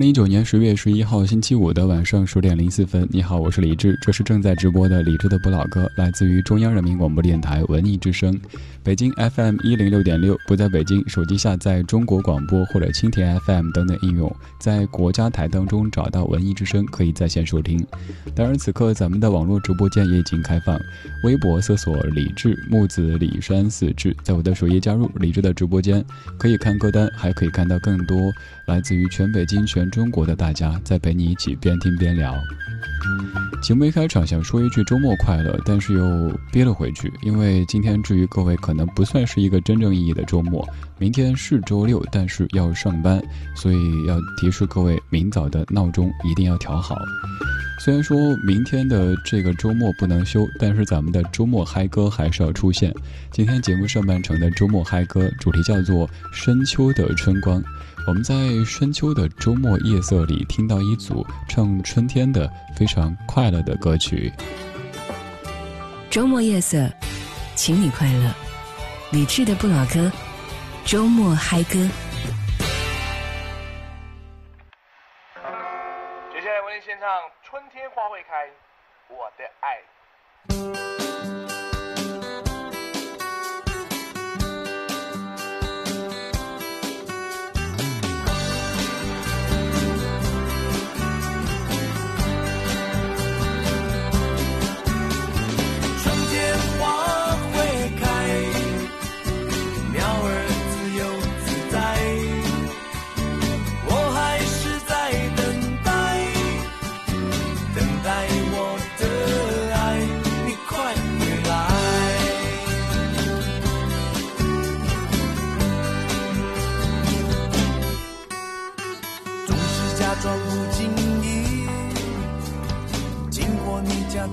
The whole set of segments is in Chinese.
二零一九年十月十一号星期五的晚上十点零四分，你好，我是李志，这是正在直播的李志的不老歌，来自于中央人民广播电台文艺之声，北京 FM 一零六点六。不在北京，手机下载中国广播或者蜻蜓 FM 等等应用，在国家台当中找到文艺之声，可以在线收听。当然，此刻咱们的网络直播间也已经开放，微博搜索李志木子李山四志，在我的首页加入李志的直播间，可以看歌单，还可以看到更多来自于全北京全。中国的大家在陪你一起边听边聊。节目一开场想说一句周末快乐，但是又憋了回去，因为今天至于各位可能不算是一个真正意义的周末。明天是周六，但是要上班，所以要提示各位，明早的闹钟一定要调好。虽然说明天的这个周末不能休，但是咱们的周末嗨歌还是要出现。今天节目上半程的周末嗨歌主题叫做《深秋的春光》。我们在深秋的周末夜色里听到一组唱春天的非常快乐的歌曲。周末夜色，请你快乐。理智的不老歌，周末嗨歌。接下来为您献唱《春天花会开》，我的爱。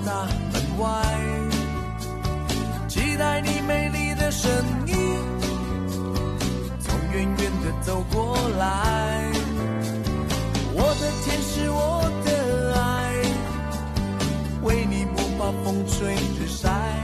大门外期待你美丽的身影从远远的走过来我的天使我的爱为你不怕风吹日晒。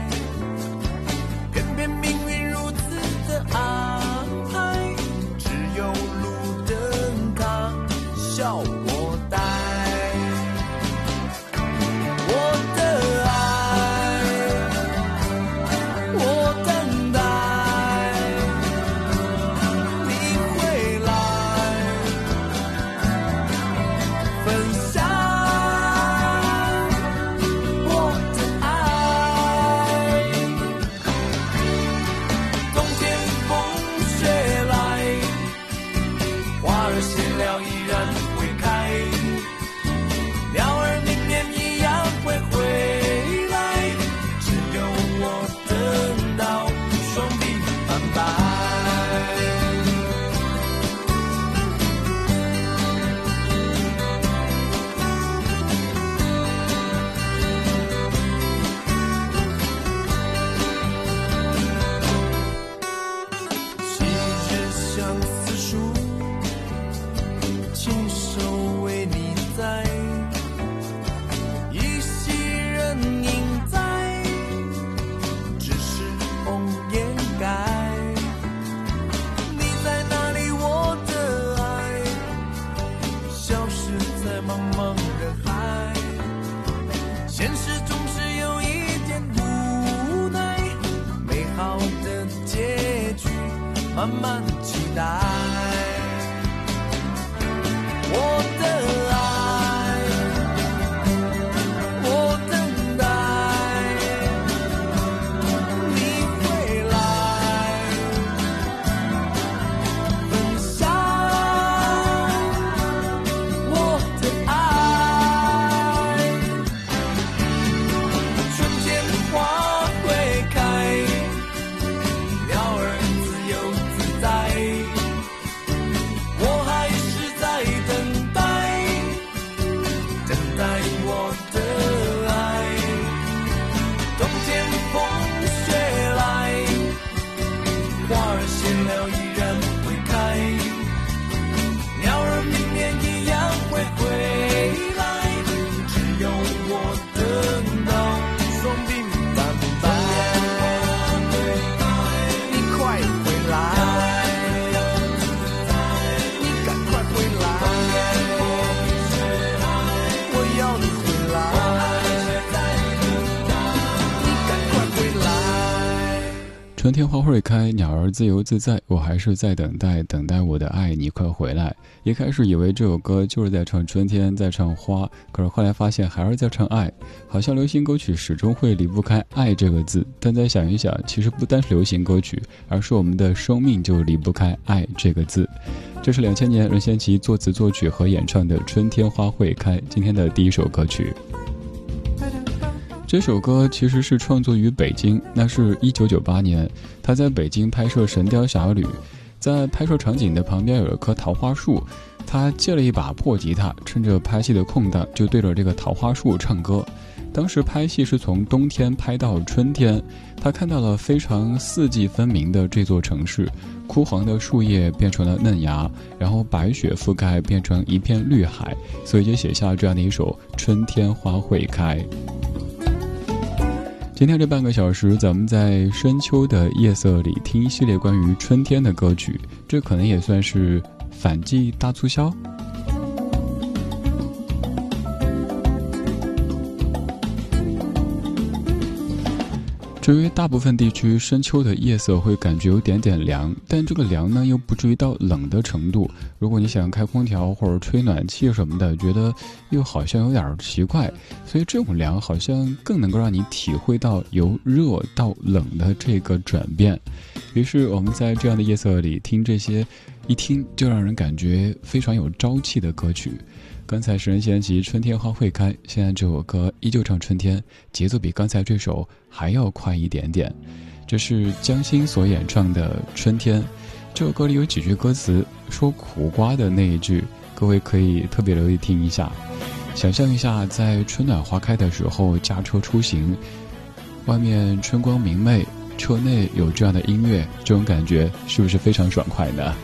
自由自在，我还是在等待，等待我的爱，你快回来。一开始以为这首歌就是在唱春天，在唱花，可是后来发现还是在唱爱，好像流行歌曲始终会离不开“爱”这个字。但再想一想，其实不单是流行歌曲，而是我们的生命就离不开“爱”这个字。这是两千年任贤齐作词作曲和演唱的《春天花会开》，今天的第一首歌曲。这首歌其实是创作于北京，那是一九九八年，他在北京拍摄《神雕侠侣》，在拍摄场景的旁边有一棵桃花树，他借了一把破吉他，趁着拍戏的空档就对着这个桃花树唱歌。当时拍戏是从冬天拍到春天，他看到了非常四季分明的这座城市，枯黄的树叶变成了嫩芽，然后白雪覆盖变成一片绿海，所以就写下这样的一首《春天花会开》。今天这半个小时，咱们在深秋的夜色里听一系列关于春天的歌曲，这可能也算是反季大促销。至于大部分地区深秋的夜色会感觉有点点凉，但这个凉呢又不至于到冷的程度。如果你想开空调或者吹暖气什么的，觉得又好像有点奇怪，所以这种凉好像更能够让你体会到由热到冷的这个转变。于是我们在这样的夜色里听这些，一听就让人感觉非常有朝气的歌曲。刚才是任贤齐《春天花会开》，现在这首歌依旧唱春天，节奏比刚才这首还要快一点点。这是江心所演唱的《春天》，这首歌里有几句歌词说苦瓜的那一句，各位可以特别留意听一下。想象一下，在春暖花开的时候驾车出行，外面春光明媚，车内有这样的音乐，这种感觉是不是非常爽快呢？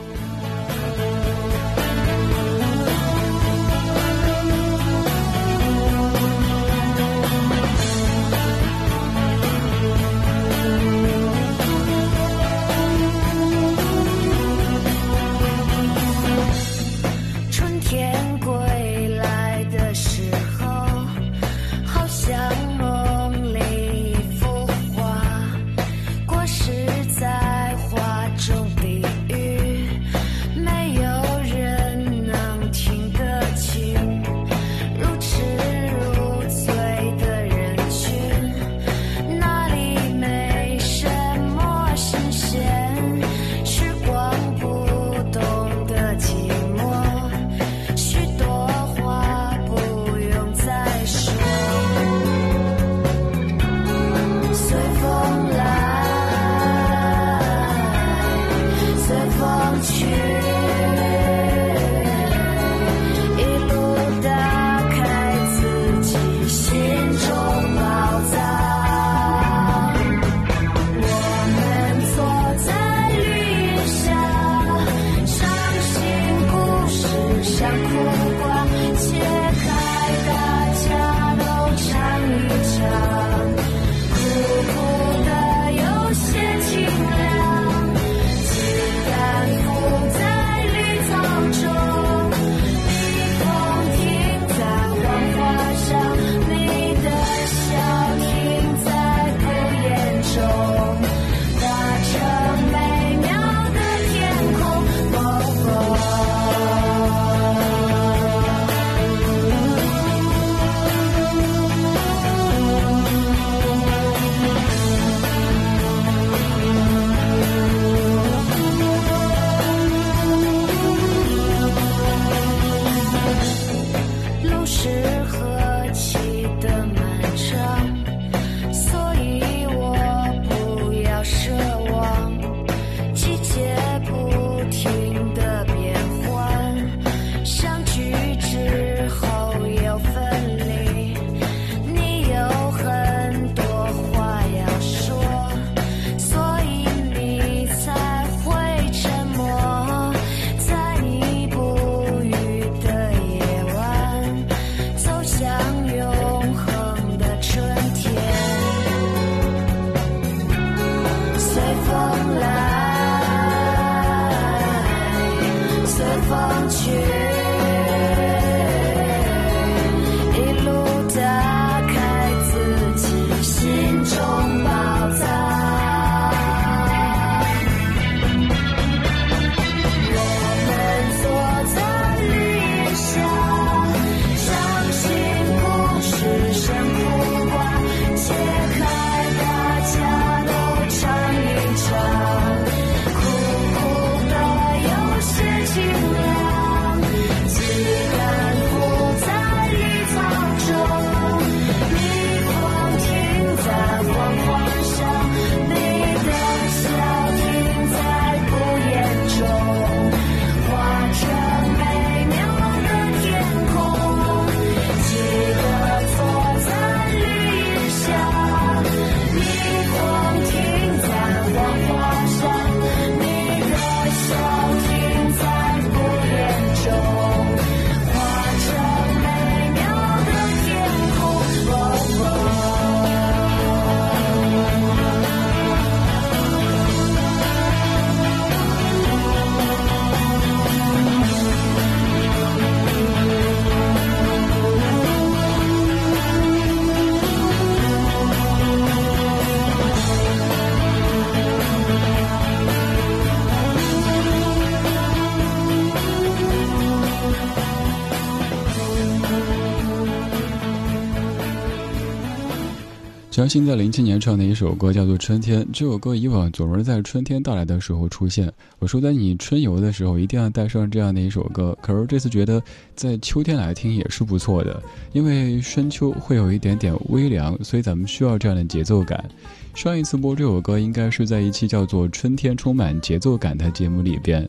张欣在零七年唱的一首歌叫做《春天》，这首歌以往总是在春天到来的时候出现。我说，在你春游的时候一定要带上这样的一首歌。可是这次觉得在秋天来听也是不错的，因为深秋会有一点点微凉，所以咱们需要这样的节奏感。上一次播这首歌应该是在一期叫做《春天充满节奏感》的节目里边。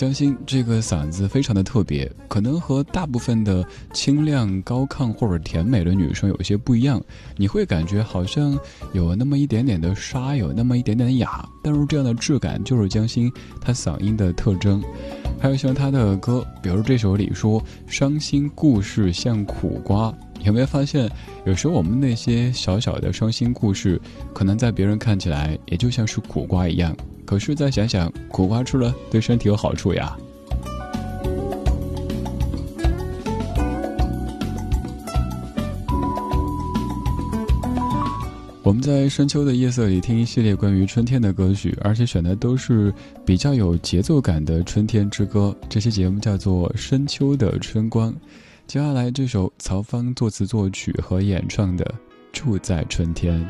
江心这个嗓子非常的特别，可能和大部分的清亮高亢或者甜美的女生有一些不一样。你会感觉好像有那么一点点的沙，有那么一点点的哑，但是这样的质感就是江心她嗓音的特征。还有像她的歌，比如这首里说“伤心故事像苦瓜”，有没有发现，有时候我们那些小小的伤心故事，可能在别人看起来也就像是苦瓜一样。可是再想想，苦瓜吃了对身体有好处呀。我们在深秋的夜色里听一系列关于春天的歌曲，而且选的都是比较有节奏感的春天之歌。这期节目叫做《深秋的春光》，接下来这首曹方作词作曲和演唱的《住在春天》。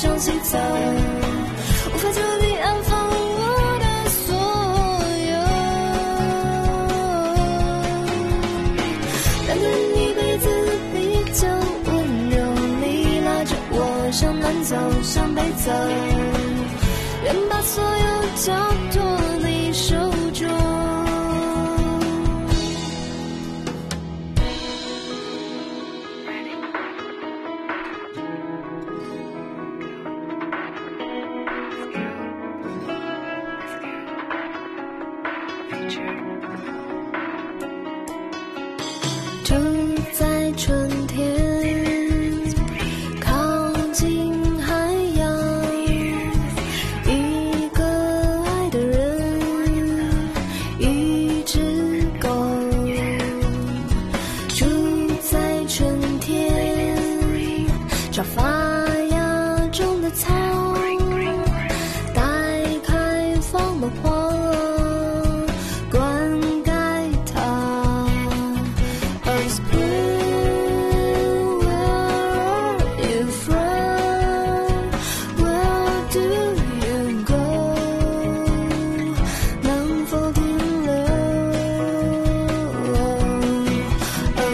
向西走，无法将你安放我的所有。但愿一辈子比较温柔，你拉着我向南走，向北走，愿把所有交。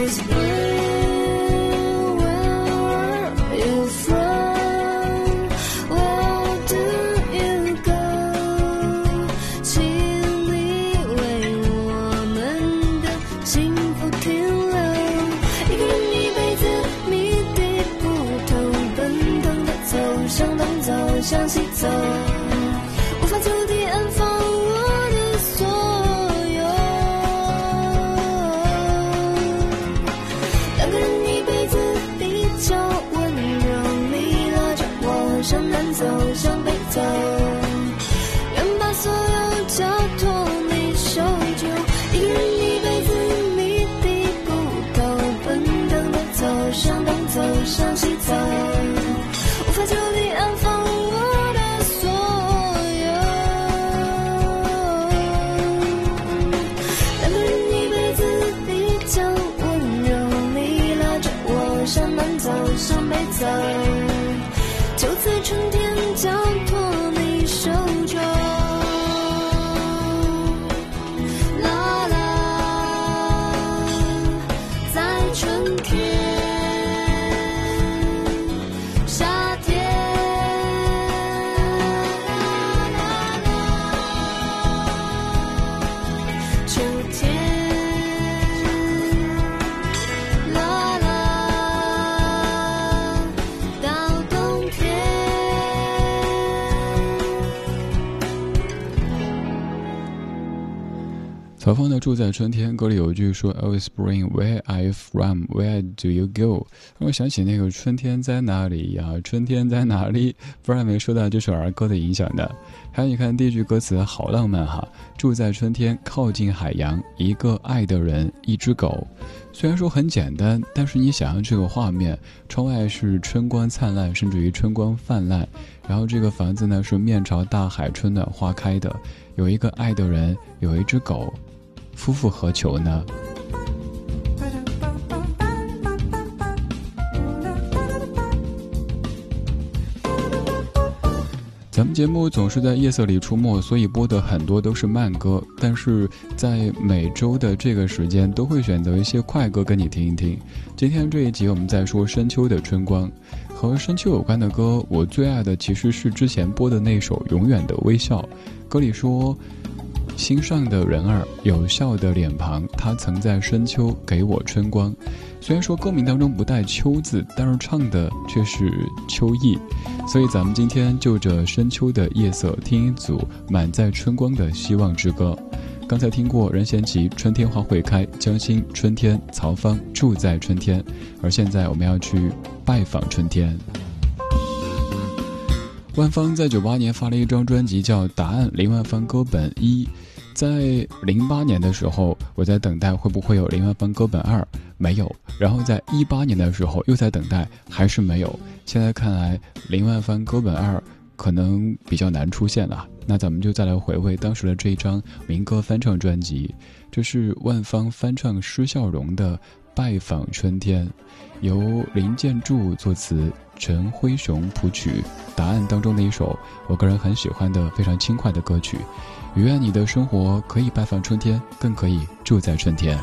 is blue. 曹芳的《住在春天》歌里有一句说 “Oh spring, where are you from? Where do you go？” 让我想起那个“春天在哪里呀？春天在哪里？”不然没受到这首儿歌的影响的。还有，你看第一句歌词好浪漫哈，“住在春天，靠近海洋，一个爱的人，一只狗。”虽然说很简单，但是你想象这个画面，窗外是春光灿烂，甚至于春光泛滥，然后这个房子呢是面朝大海，春暖花开的，有一个爱的人，有一只狗。夫复何求呢？咱们节目总是在夜色里出没，所以播的很多都是慢歌。但是在每周的这个时间，都会选择一些快歌跟你听一听。今天这一集我们在说深秋的春光，和深秋有关的歌，我最爱的其实是之前播的那首《永远的微笑》。歌里说。心上的人儿，有笑的脸庞，他曾在深秋给我春光。虽然说歌名当中不带“秋”字，但是唱的却是秋意。所以咱们今天就着深秋的夜色，听一组满载春光的希望之歌。刚才听过任贤齐《春天花会开》，江心《春天》，曹芳住在春天。而现在我们要去拜访春天。万芳在九八年发了一张专辑，叫《答案》，林万芳歌本一。在零八年的时候，我在等待会不会有林万芳歌本二，没有。然后在一八年的时候，又在等待，还是没有。现在看来，林万芳歌本二可能比较难出现了。那咱们就再来回味当时的这一张民歌翻唱专辑，这是万芳翻唱施孝荣的《拜访春天》，由林建柱作词。陈辉雄谱曲，《答案》当中的一首我个人很喜欢的非常轻快的歌曲。愿你的生活可以拜访春天，更可以住在春天。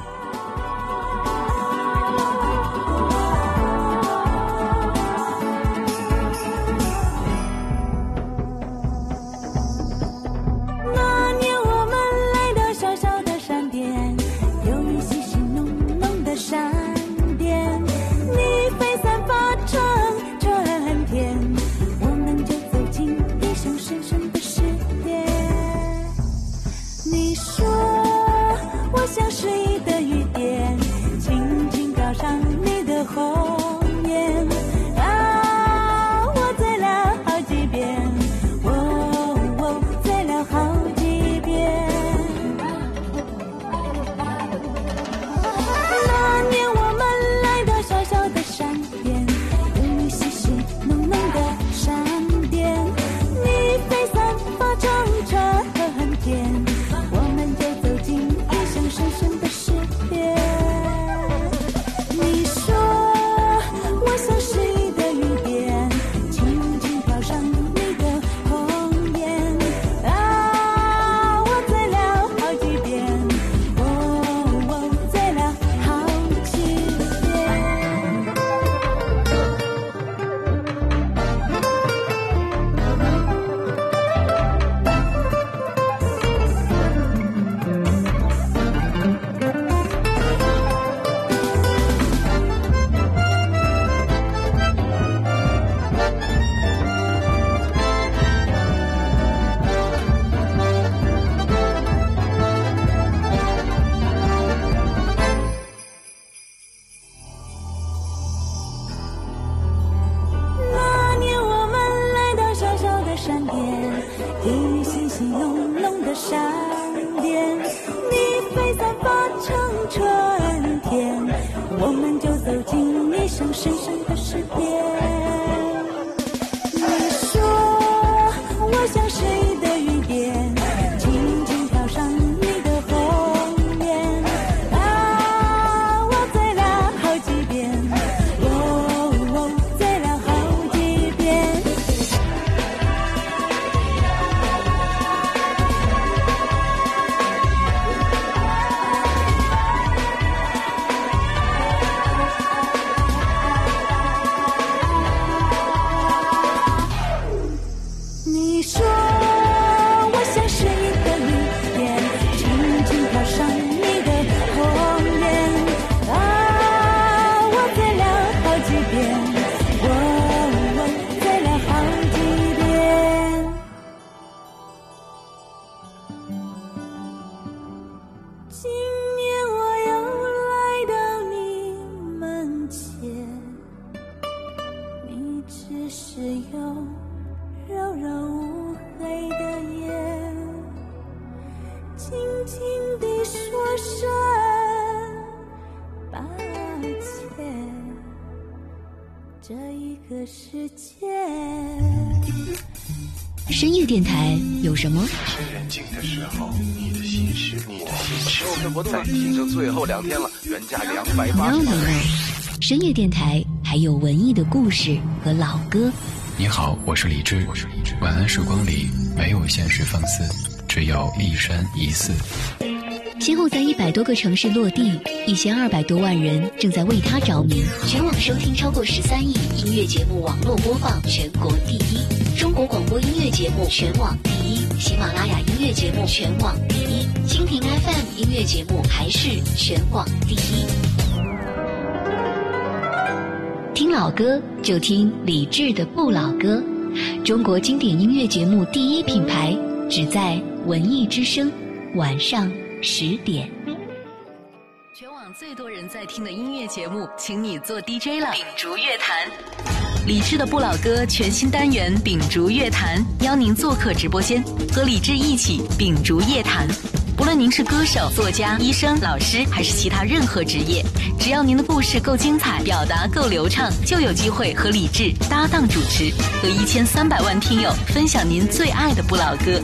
事。优惠活动再提升最后两天了，原价两百八。No No No，深夜电台还有文艺的故事和老歌。你好，我是李志。晚安时光里没有现实放肆，只有一生一世。先后在一百多个城市落地，一千二百多万人正在为他着迷。全网收听超过十三亿，音乐节目网络播放全国第一，中国广播音乐节目全网第一，喜马拉雅音乐节目全网第一，蜻蜓 FM 音乐节目还是全网第一。听老歌就听李志的不老歌，中国经典音乐节目第一品牌，只在文艺之声，晚上。十点，全网最多人在听的音乐节目，请你做 DJ 了。秉烛乐坛，李志的不老歌全新单元《秉烛乐坛》，邀您做客直播间，和李志一起秉烛夜谈。不论您是歌手、作家、医生、老师，还是其他任何职业，只要您的故事够精彩，表达够流畅，就有机会和李志搭档主持，和一千三百万听友分享您最爱的不老歌。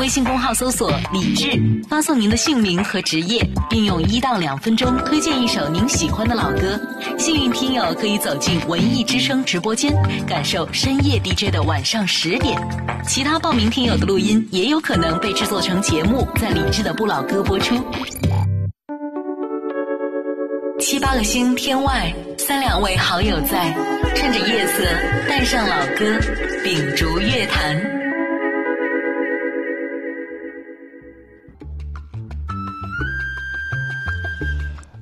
微信公号搜索“李志”，发送您的姓名和职业，并用一到两分钟推荐一首您喜欢的老歌。幸运听友可以走进文艺之声直播间，感受深夜 DJ 的晚上十点。其他报名听友的录音也有可能被制作成节目，在李志的不老歌播出。七八个星天外，三两位好友在，趁着夜色，带上老歌，秉烛乐坛。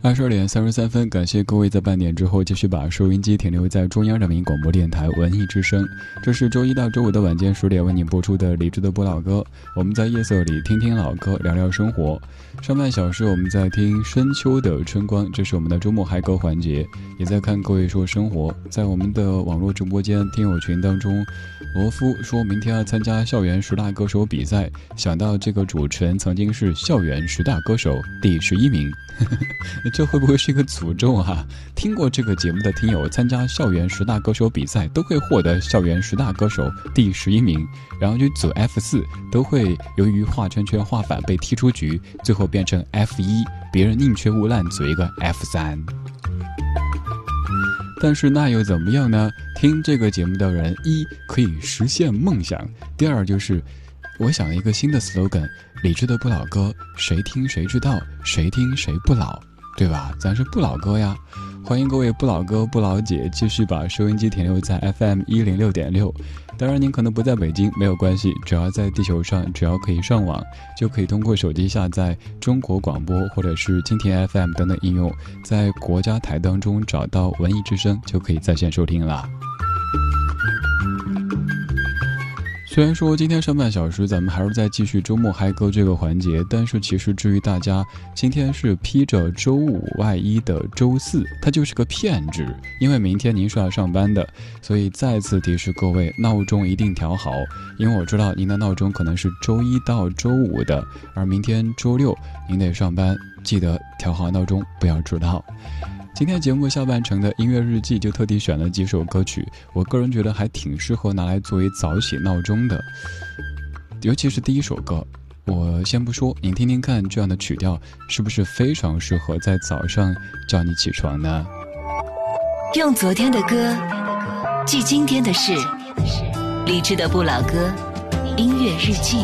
二十二点三十三分，感谢各位在半点之后继续把收音机停留在中央人民广播电台文艺之声。这是周一到周五的晚间十点为您播出的理智的播老歌。我们在夜色里听听老歌，聊聊生活。上半小时我们在听深秋的春光，这是我们的周末嗨歌环节，也在看各位说生活。在我们的网络直播间听友群当中，罗夫说明天要参加校园十大歌手比赛，想到这个主持人曾经是校园十大歌手第十一名。这会不会是一个诅咒啊？听过这个节目的听友，参加校园十大歌手比赛都会获得校园十大歌手第十一名，然后就组 F 四都会由于画圈圈画反被踢出局，最后变成 F 一，别人宁缺毋滥组一个 F 三。但是那又怎么样呢？听这个节目的人，一可以实现梦想，第二就是。我想一个新的 slogan，理智的不老歌，谁听谁知道，谁听谁不老，对吧？咱是不老歌呀！欢迎各位不老哥不老姐继续把收音机停留在 FM 一零六点六。当然，您可能不在北京，没有关系，只要在地球上，只要可以上网，就可以通过手机下载中国广播或者是蜻蜓 FM 等等应用，在国家台当中找到文艺之声，就可以在线收听了。虽然说今天上半小时咱们还是在继续周末嗨歌这个环节，但是其实至于大家，今天是披着周五外衣的周四，它就是个骗子，因为明天您是要上班的，所以再次提示各位，闹钟一定调好，因为我知道您的闹钟可能是周一到周五的，而明天周六您得上班。记得调好闹钟，不要迟到。今天节目下半程的音乐日记就特地选了几首歌曲，我个人觉得还挺适合拿来作为早起闹钟的，尤其是第一首歌。我先不说，您听听看，这样的曲调是不是非常适合在早上叫你起床呢？用昨天的歌记今天的事，理智的不老歌，音乐日记。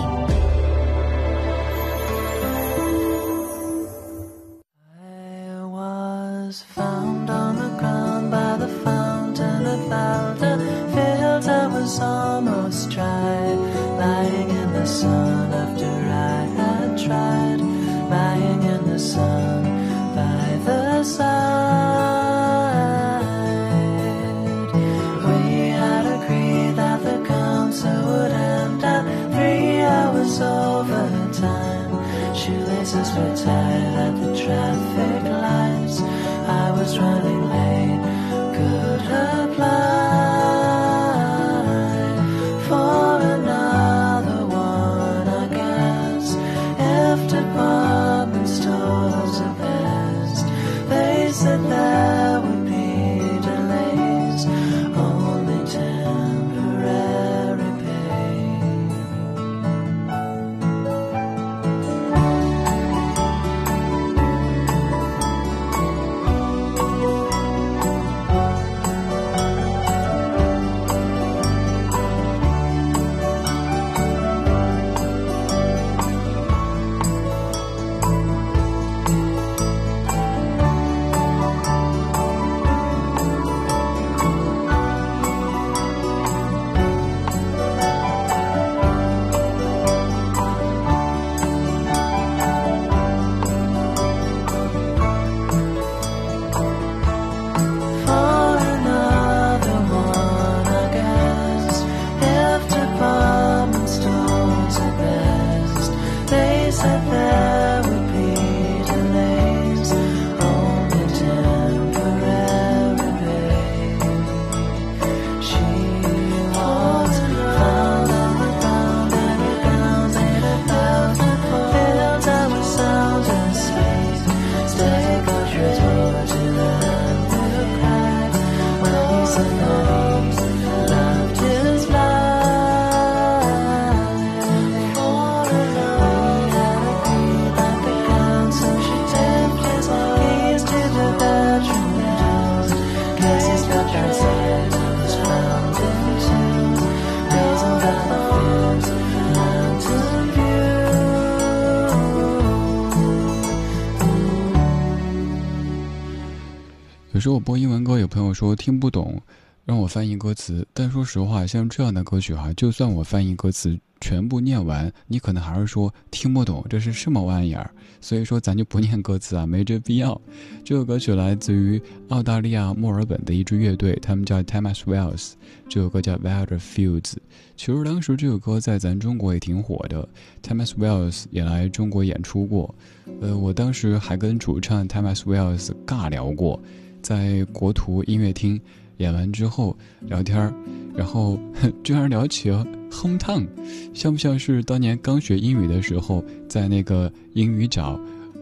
时候我播英文歌，有朋友说听不懂，让我翻译歌词。但说实话，像这样的歌曲哈，就算我翻译歌词全部念完，你可能还是说听不懂，这是什么玩意儿？所以说咱就不念歌词啊，没这必要。这首歌曲来自于澳大利亚墨尔本的一支乐队，他们叫 Thomas Wells。这首歌叫 Wilder Fields。其实当时这首歌在咱中国也挺火的，Thomas Wells 也来中国演出过。呃，我当时还跟主唱 Thomas Wells 尬聊过。在国图音乐厅演完之后聊天然后居然聊起了 hometown，像不像是当年刚学英语的时候，在那个英语角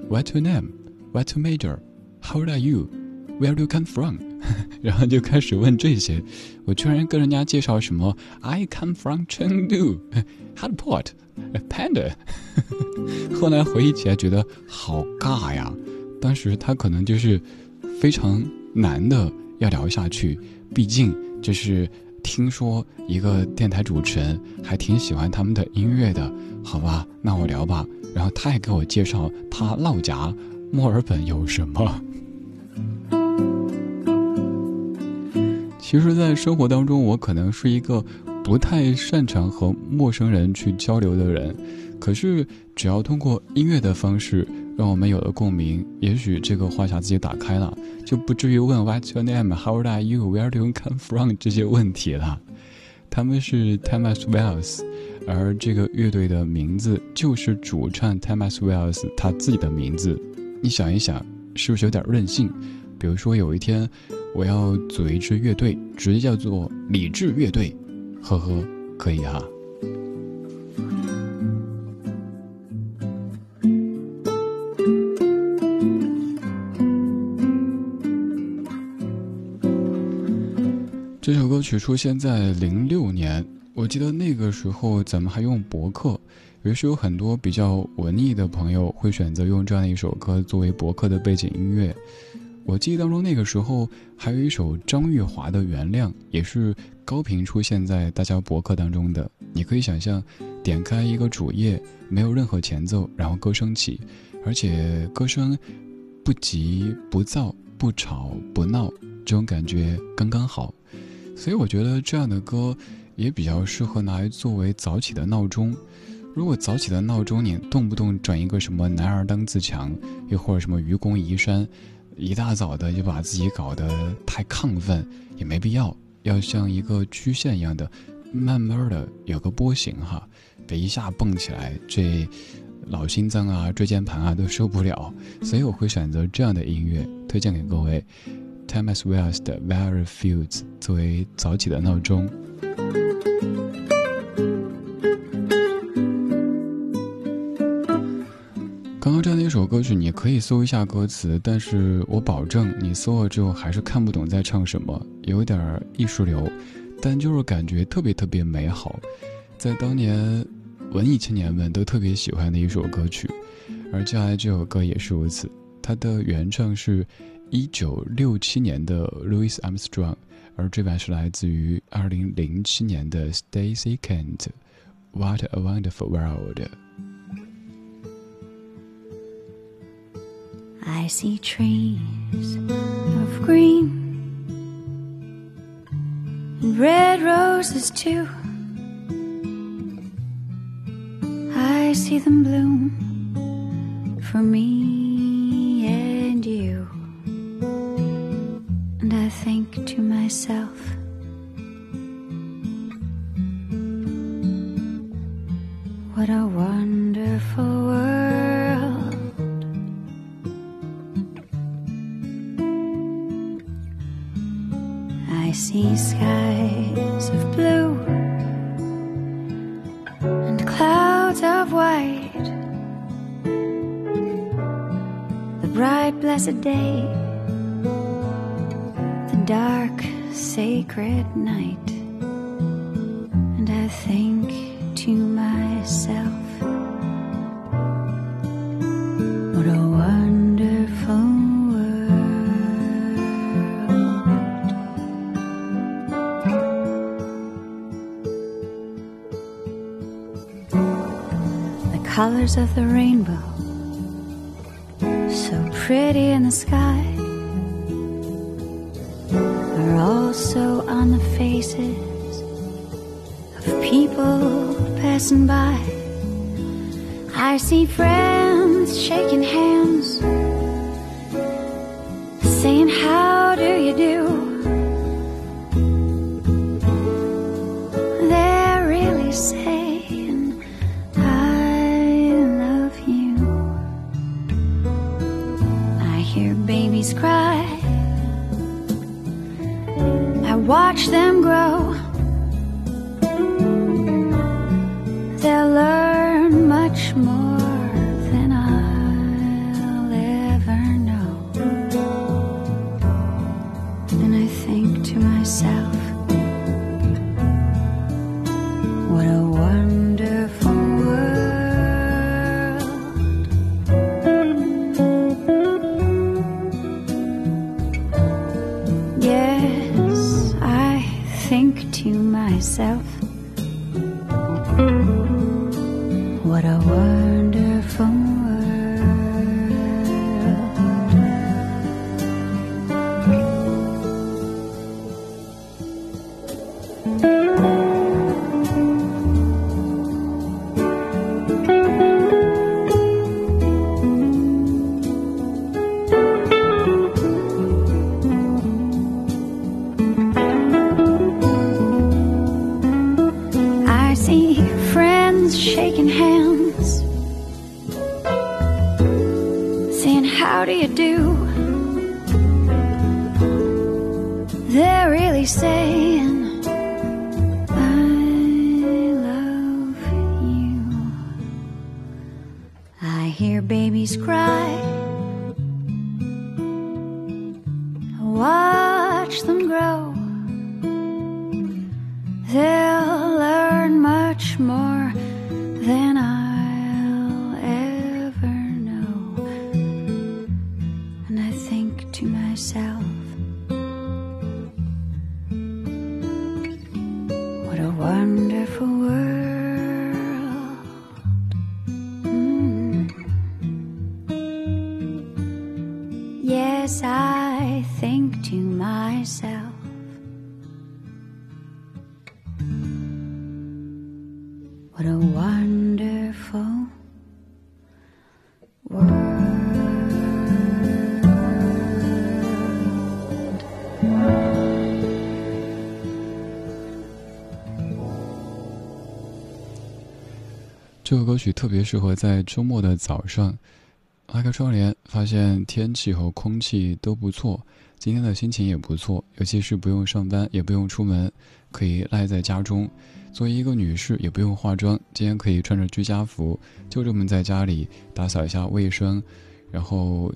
，What's your name? What's your major? How old are you? Where do you come from? 然后就开始问这些，我居然跟人家介绍什么 I come from Chengdu, Hot Pot, Panda。后来回忆起来觉得好尬呀，当时他可能就是。非常难的要聊下去，毕竟这是听说一个电台主持人还挺喜欢他们的音乐的，好吧，那我聊吧。然后他也给我介绍他老家墨尔本有什么。其实，在生活当中，我可能是一个不太擅长和陌生人去交流的人，可是只要通过音乐的方式。让我们有了共鸣，也许这个话匣子就打开了，就不至于问 What's your name? How old are you? Where do you come from? 这些问题了。他们是 Thomas Wells，而这个乐队的名字就是主唱 Thomas Wells 他自己的名字。你想一想，是不是有点任性？比如说有一天我要组一支乐队，直接叫做理智乐队，呵呵，可以哈。这首歌曲出现在零六年，我记得那个时候咱们还用博客，于是有很多比较文艺的朋友会选择用这样的一首歌作为博客的背景音乐。我记忆当中那个时候还有一首张玉华的《原谅》，也是高频出现在大家博客当中的。你可以想象，点开一个主页，没有任何前奏，然后歌声起，而且歌声不急不躁不吵不闹，这种感觉刚刚好。所以我觉得这样的歌也比较适合拿来作为早起的闹钟。如果早起的闹钟你动不动转一个什么男儿当自强，又或者什么愚公移山，一大早的就把自己搞得太亢奋，也没必要。要像一个曲线一样的，慢慢的有个波形哈，别一下蹦起来，这老心脏啊、椎间盘啊都受不了。所以我会选择这样的音乐推荐给各位。Thomas Wells 的《Very Fields》作为早起的闹钟。刚刚这样的一首歌曲，你可以搜一下歌词，但是我保证你搜了之后还是看不懂在唱什么，有点艺术流，但就是感觉特别特别美好，在当年文艺青年们都特别喜欢的一首歌曲，而接下来这首歌也是如此，它的原唱是。一九六七年的 Louis Armstrong，而这版是来自于二零零七年的 Stacy Kent，《What a Wonderful World》。I see trees of green and red roses too. I see them bloom for me. Think to myself, What a wonderful of the cry watch them grow. they'll learn much more. 这首歌曲特别适合在周末的早上，拉开窗帘，发现天气和空气都不错，今天的心情也不错，尤其是不用上班，也不用出门，可以赖在家中。作为一个女士，也不用化妆，今天可以穿着居家服，就这么在家里打扫一下卫生，然后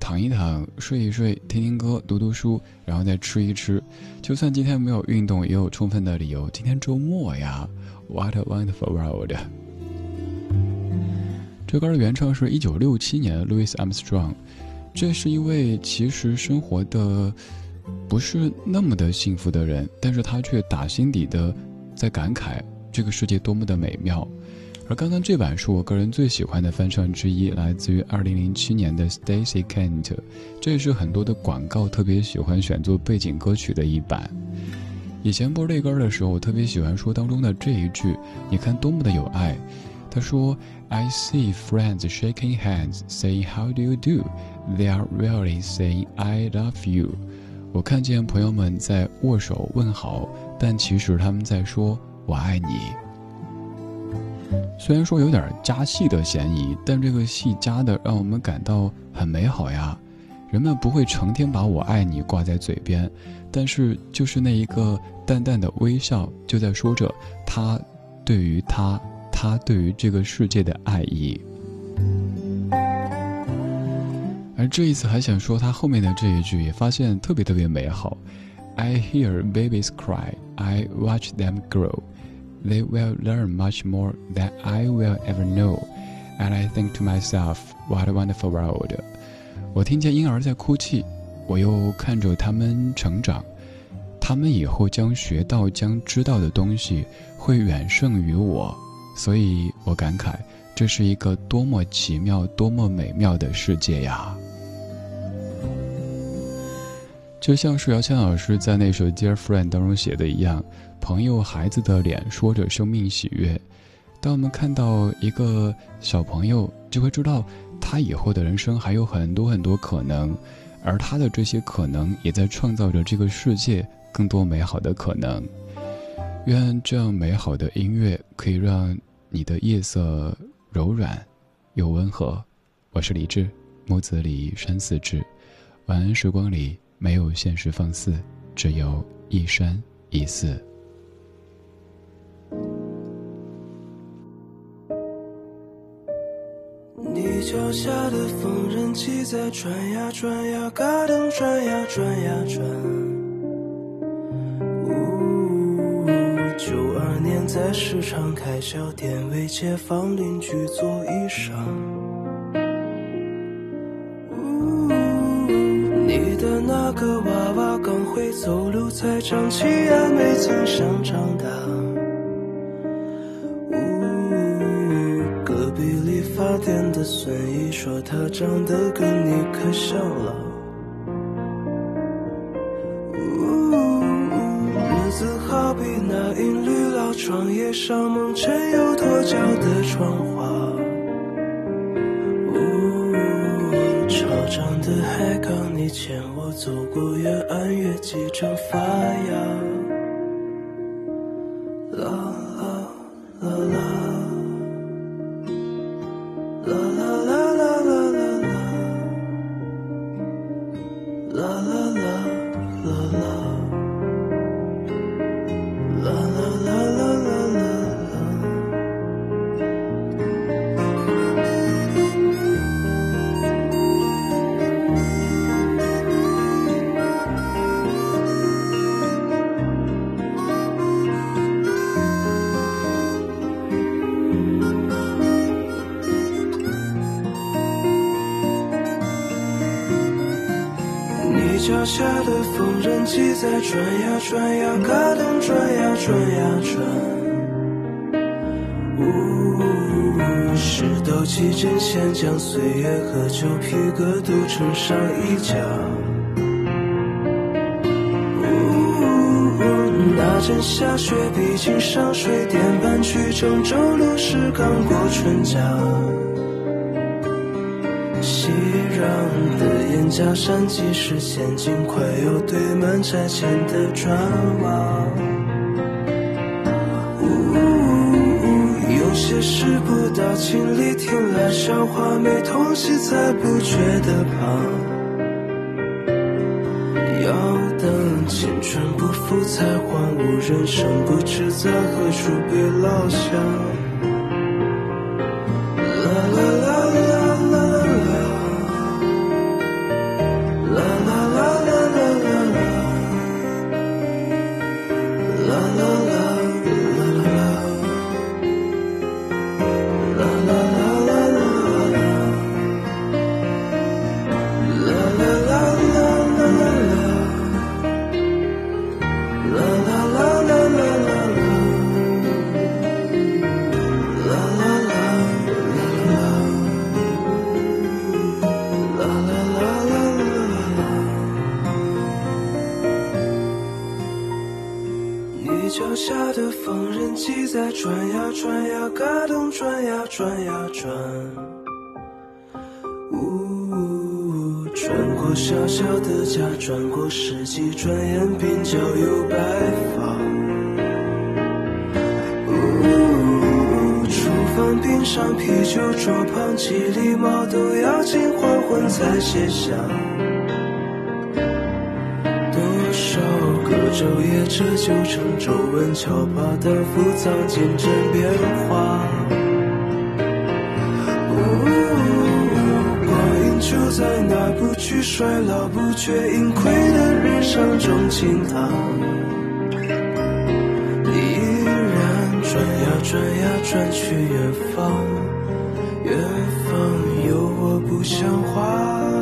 躺一躺，睡一睡，听听歌，读读书，然后再吃一吃。就算今天没有运动，也有充分的理由。今天周末呀，What a wonderful world！这歌的原唱是一九六七年 Louis Armstrong，这是一位其实生活的不是那么的幸福的人，但是他却打心底的在感慨这个世界多么的美妙。而刚刚这版是我个人最喜欢的翻唱之一，来自于二零零七年的 Stacy Kent，这也是很多的广告特别喜欢选作背景歌曲的一版。以前播这歌的时候，我特别喜欢说当中的这一句，你看多么的有爱。他说：“I see friends shaking hands, saying How do you do? They are really saying I love you。”我看见朋友们在握手问好，但其实他们在说我爱你。虽然说有点加戏的嫌疑，但这个戏加的让我们感到很美好呀。人们不会成天把我爱你挂在嘴边，但是就是那一个淡淡的微笑，就在说着他对于他。他对于这个世界的爱意，而这一次还想说他后面的这一句，也发现特别特别美好。I hear babies cry, I watch them grow. They will learn much more than I will ever know, and I think to myself, what a wonderful world. 我听见婴儿在哭泣，我又看着他们成长，他们以后将学到、将知道的东西会远胜于我。所以我感慨，这是一个多么奇妙、多么美妙的世界呀！就像是姚谦老师在那首《Dear Friend》当中写的一样，朋友孩子的脸说着生命喜悦。当我们看到一个小朋友，就会知道他以后的人生还有很多很多可能，而他的这些可能也在创造着这个世界更多美好的可能。愿这样美好的音乐可以让你的夜色柔软又温和。我是李志，木子李山寺志。晚安时光里没有现实放肆，只有一山一寺。你脚下的缝纫机在转呀转呀，嘎噔转呀转呀转。在市场开小店，为街坊邻居做衣裳。你的那个娃娃刚会走路才长齐牙，没曾想长大。隔壁理发店的孙姨说他长得跟你可像了。日子好比那窗叶上蒙尘又脱胶的窗花，呜，潮涨的海港，你牵我走过越暗，越急，正发芽。机在转呀转呀，嘎噔转呀转呀转。呜，十道七针线将岁月和旧皮革都衬上衣角。呜那阵下雪，毕竟上水电板去郑州路是刚过春假。假山，即是陷进快要堆满拆迁的砖瓦。有些事不到亲历，听来笑话，没痛惜才不觉得怕。要等青春不复才还悟，人生不知在何处被落下。鬓角有白发。呜，厨房冰上啤酒桌旁，几粒毛豆要尽黄昏才卸下。多少个昼夜，这就成皱纹敲打的浮藏进针变化。不去衰老、不觉盈亏的日常中轻躺，你依然转呀转呀转去远方，远方有我不像话。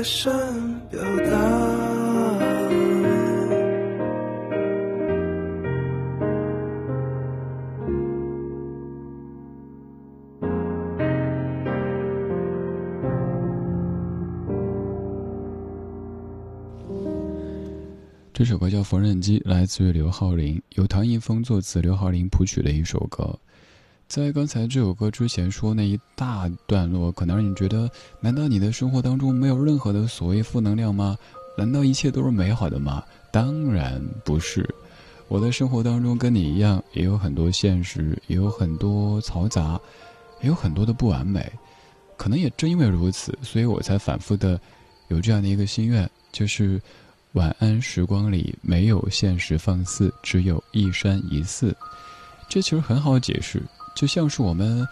不太善表达。这首歌叫《缝纫机》，来自于刘浩林，由唐一峰作词，刘浩林谱曲的一首歌。在刚才这首歌之前说那一大段落，可能让你觉得，难道你的生活当中没有任何的所谓负能量吗？难道一切都是美好的吗？当然不是。我的生活当中跟你一样，也有很多现实，也有很多嘈杂，也有很多的不完美。可能也正因为如此，所以我才反复的有这样的一个心愿，就是。晚安，时光里没有现实放肆，只有一山一寺。这其实很好解释，就像是我们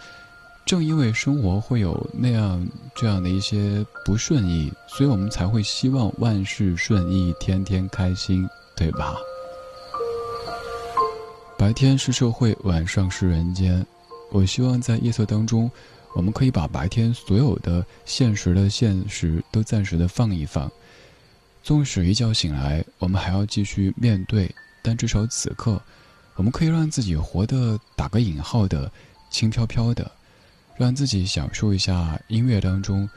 正因为生活会有那样这样的一些不顺意，所以我们才会希望万事顺意，天天开心，对吧？白天是社会，晚上是人间。我希望在夜色当中，我们可以把白天所有的现实的现实都暂时的放一放。纵使一觉醒来，我们还要继续面对，但至少此刻，我们可以让自己活得打个引号的轻飘飘的，让自己享受一下音乐当中、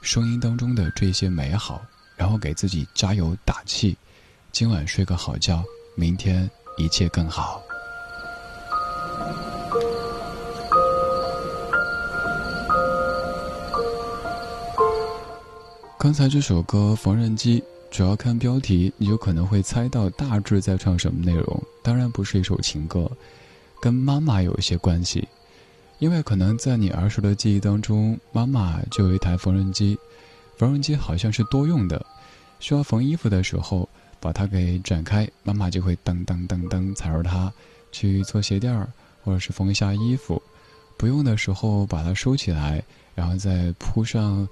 声音当中的这些美好，然后给自己加油打气。今晚睡个好觉，明天一切更好。刚才这首歌《缝纫机》。主要看标题，你就可能会猜到大致在唱什么内容。当然不是一首情歌，跟妈妈有一些关系，因为可能在你儿时的记忆当中，妈妈就有一台缝纫机，缝纫机好像是多用的，需要缝衣服的时候，把它给展开，妈妈就会噔噔噔噔踩着它去做鞋垫儿，或者是缝一下衣服。不用的时候把它收起来，然后再铺上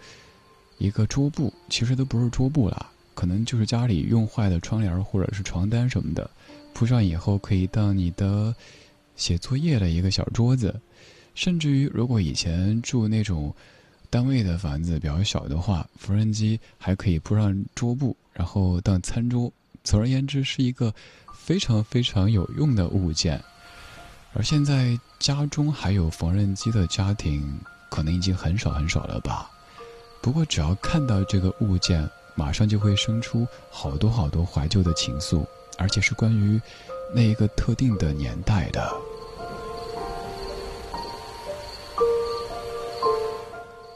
一个桌布，其实都不是桌布啦，可能就是家里用坏的窗帘或者是床单什么的，铺上以后可以当你的写作业的一个小桌子，甚至于如果以前住那种单位的房子比较小的话，缝纫机还可以铺上桌布，然后当餐桌。总而言之，是一个非常非常有用的物件。而现在家中还有缝纫机的家庭，可能已经很少很少了吧。不过，只要看到这个物件，马上就会生出好多好多怀旧的情愫，而且是关于那一个特定的年代的。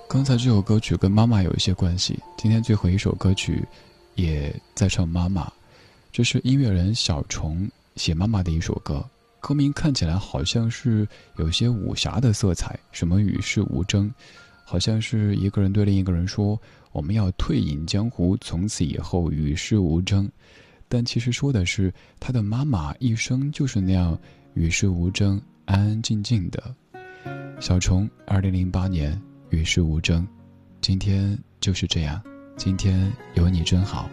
刚才这首歌曲跟妈妈有一些关系，今天最后一首歌曲也在唱妈妈。这是音乐人小虫写妈妈的一首歌，歌名看起来好像是有些武侠的色彩，什么与世无争，好像是一个人对另一个人说：“我们要退隐江湖，从此以后与世无争。”但其实说的是他的妈妈一生就是那样与世无争、安安静静的。小虫，二零零八年与世无争，今天就是这样，今天有你真好，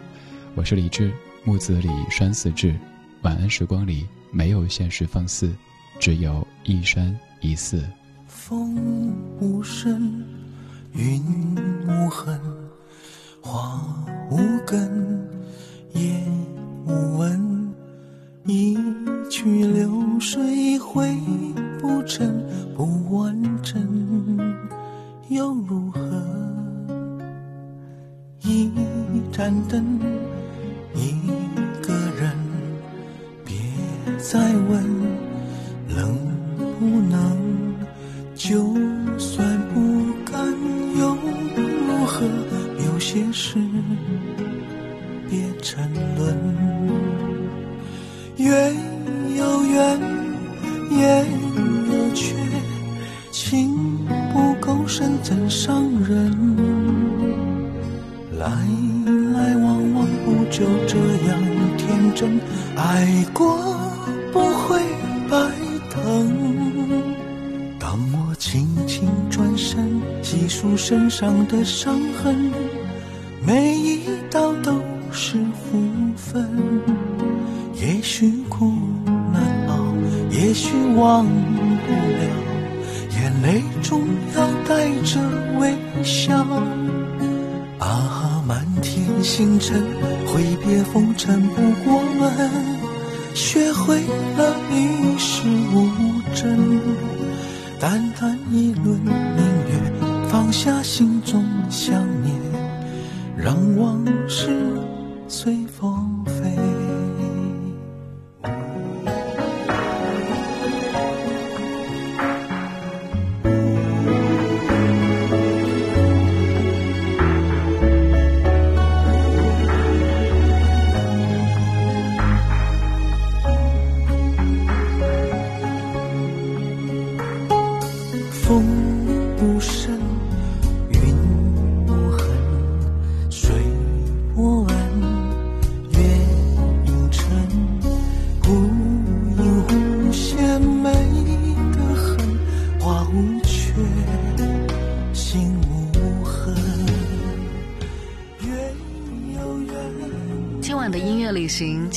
我是李志。木子李山寺志，晚安时光里没有现实放肆，只有一山一寺。风无声，云无痕，花无根，叶不闻。一曲流水挥不成，不完整，又如何？一盏灯。一个人，别再问，能不能？就算不甘又如何？有些事别沉沦。月有圆，夜有缺，情不够深怎伤人？来来往往不。就这样天真，爱过不会白疼。当我轻轻转身，细数身上的伤痕，每一许苦难熬，也许忘不了，眼泪中要带着微笑。啊，漫天星辰。挥别风尘不过门，学会了与世无争。淡淡一轮明月，放下心中想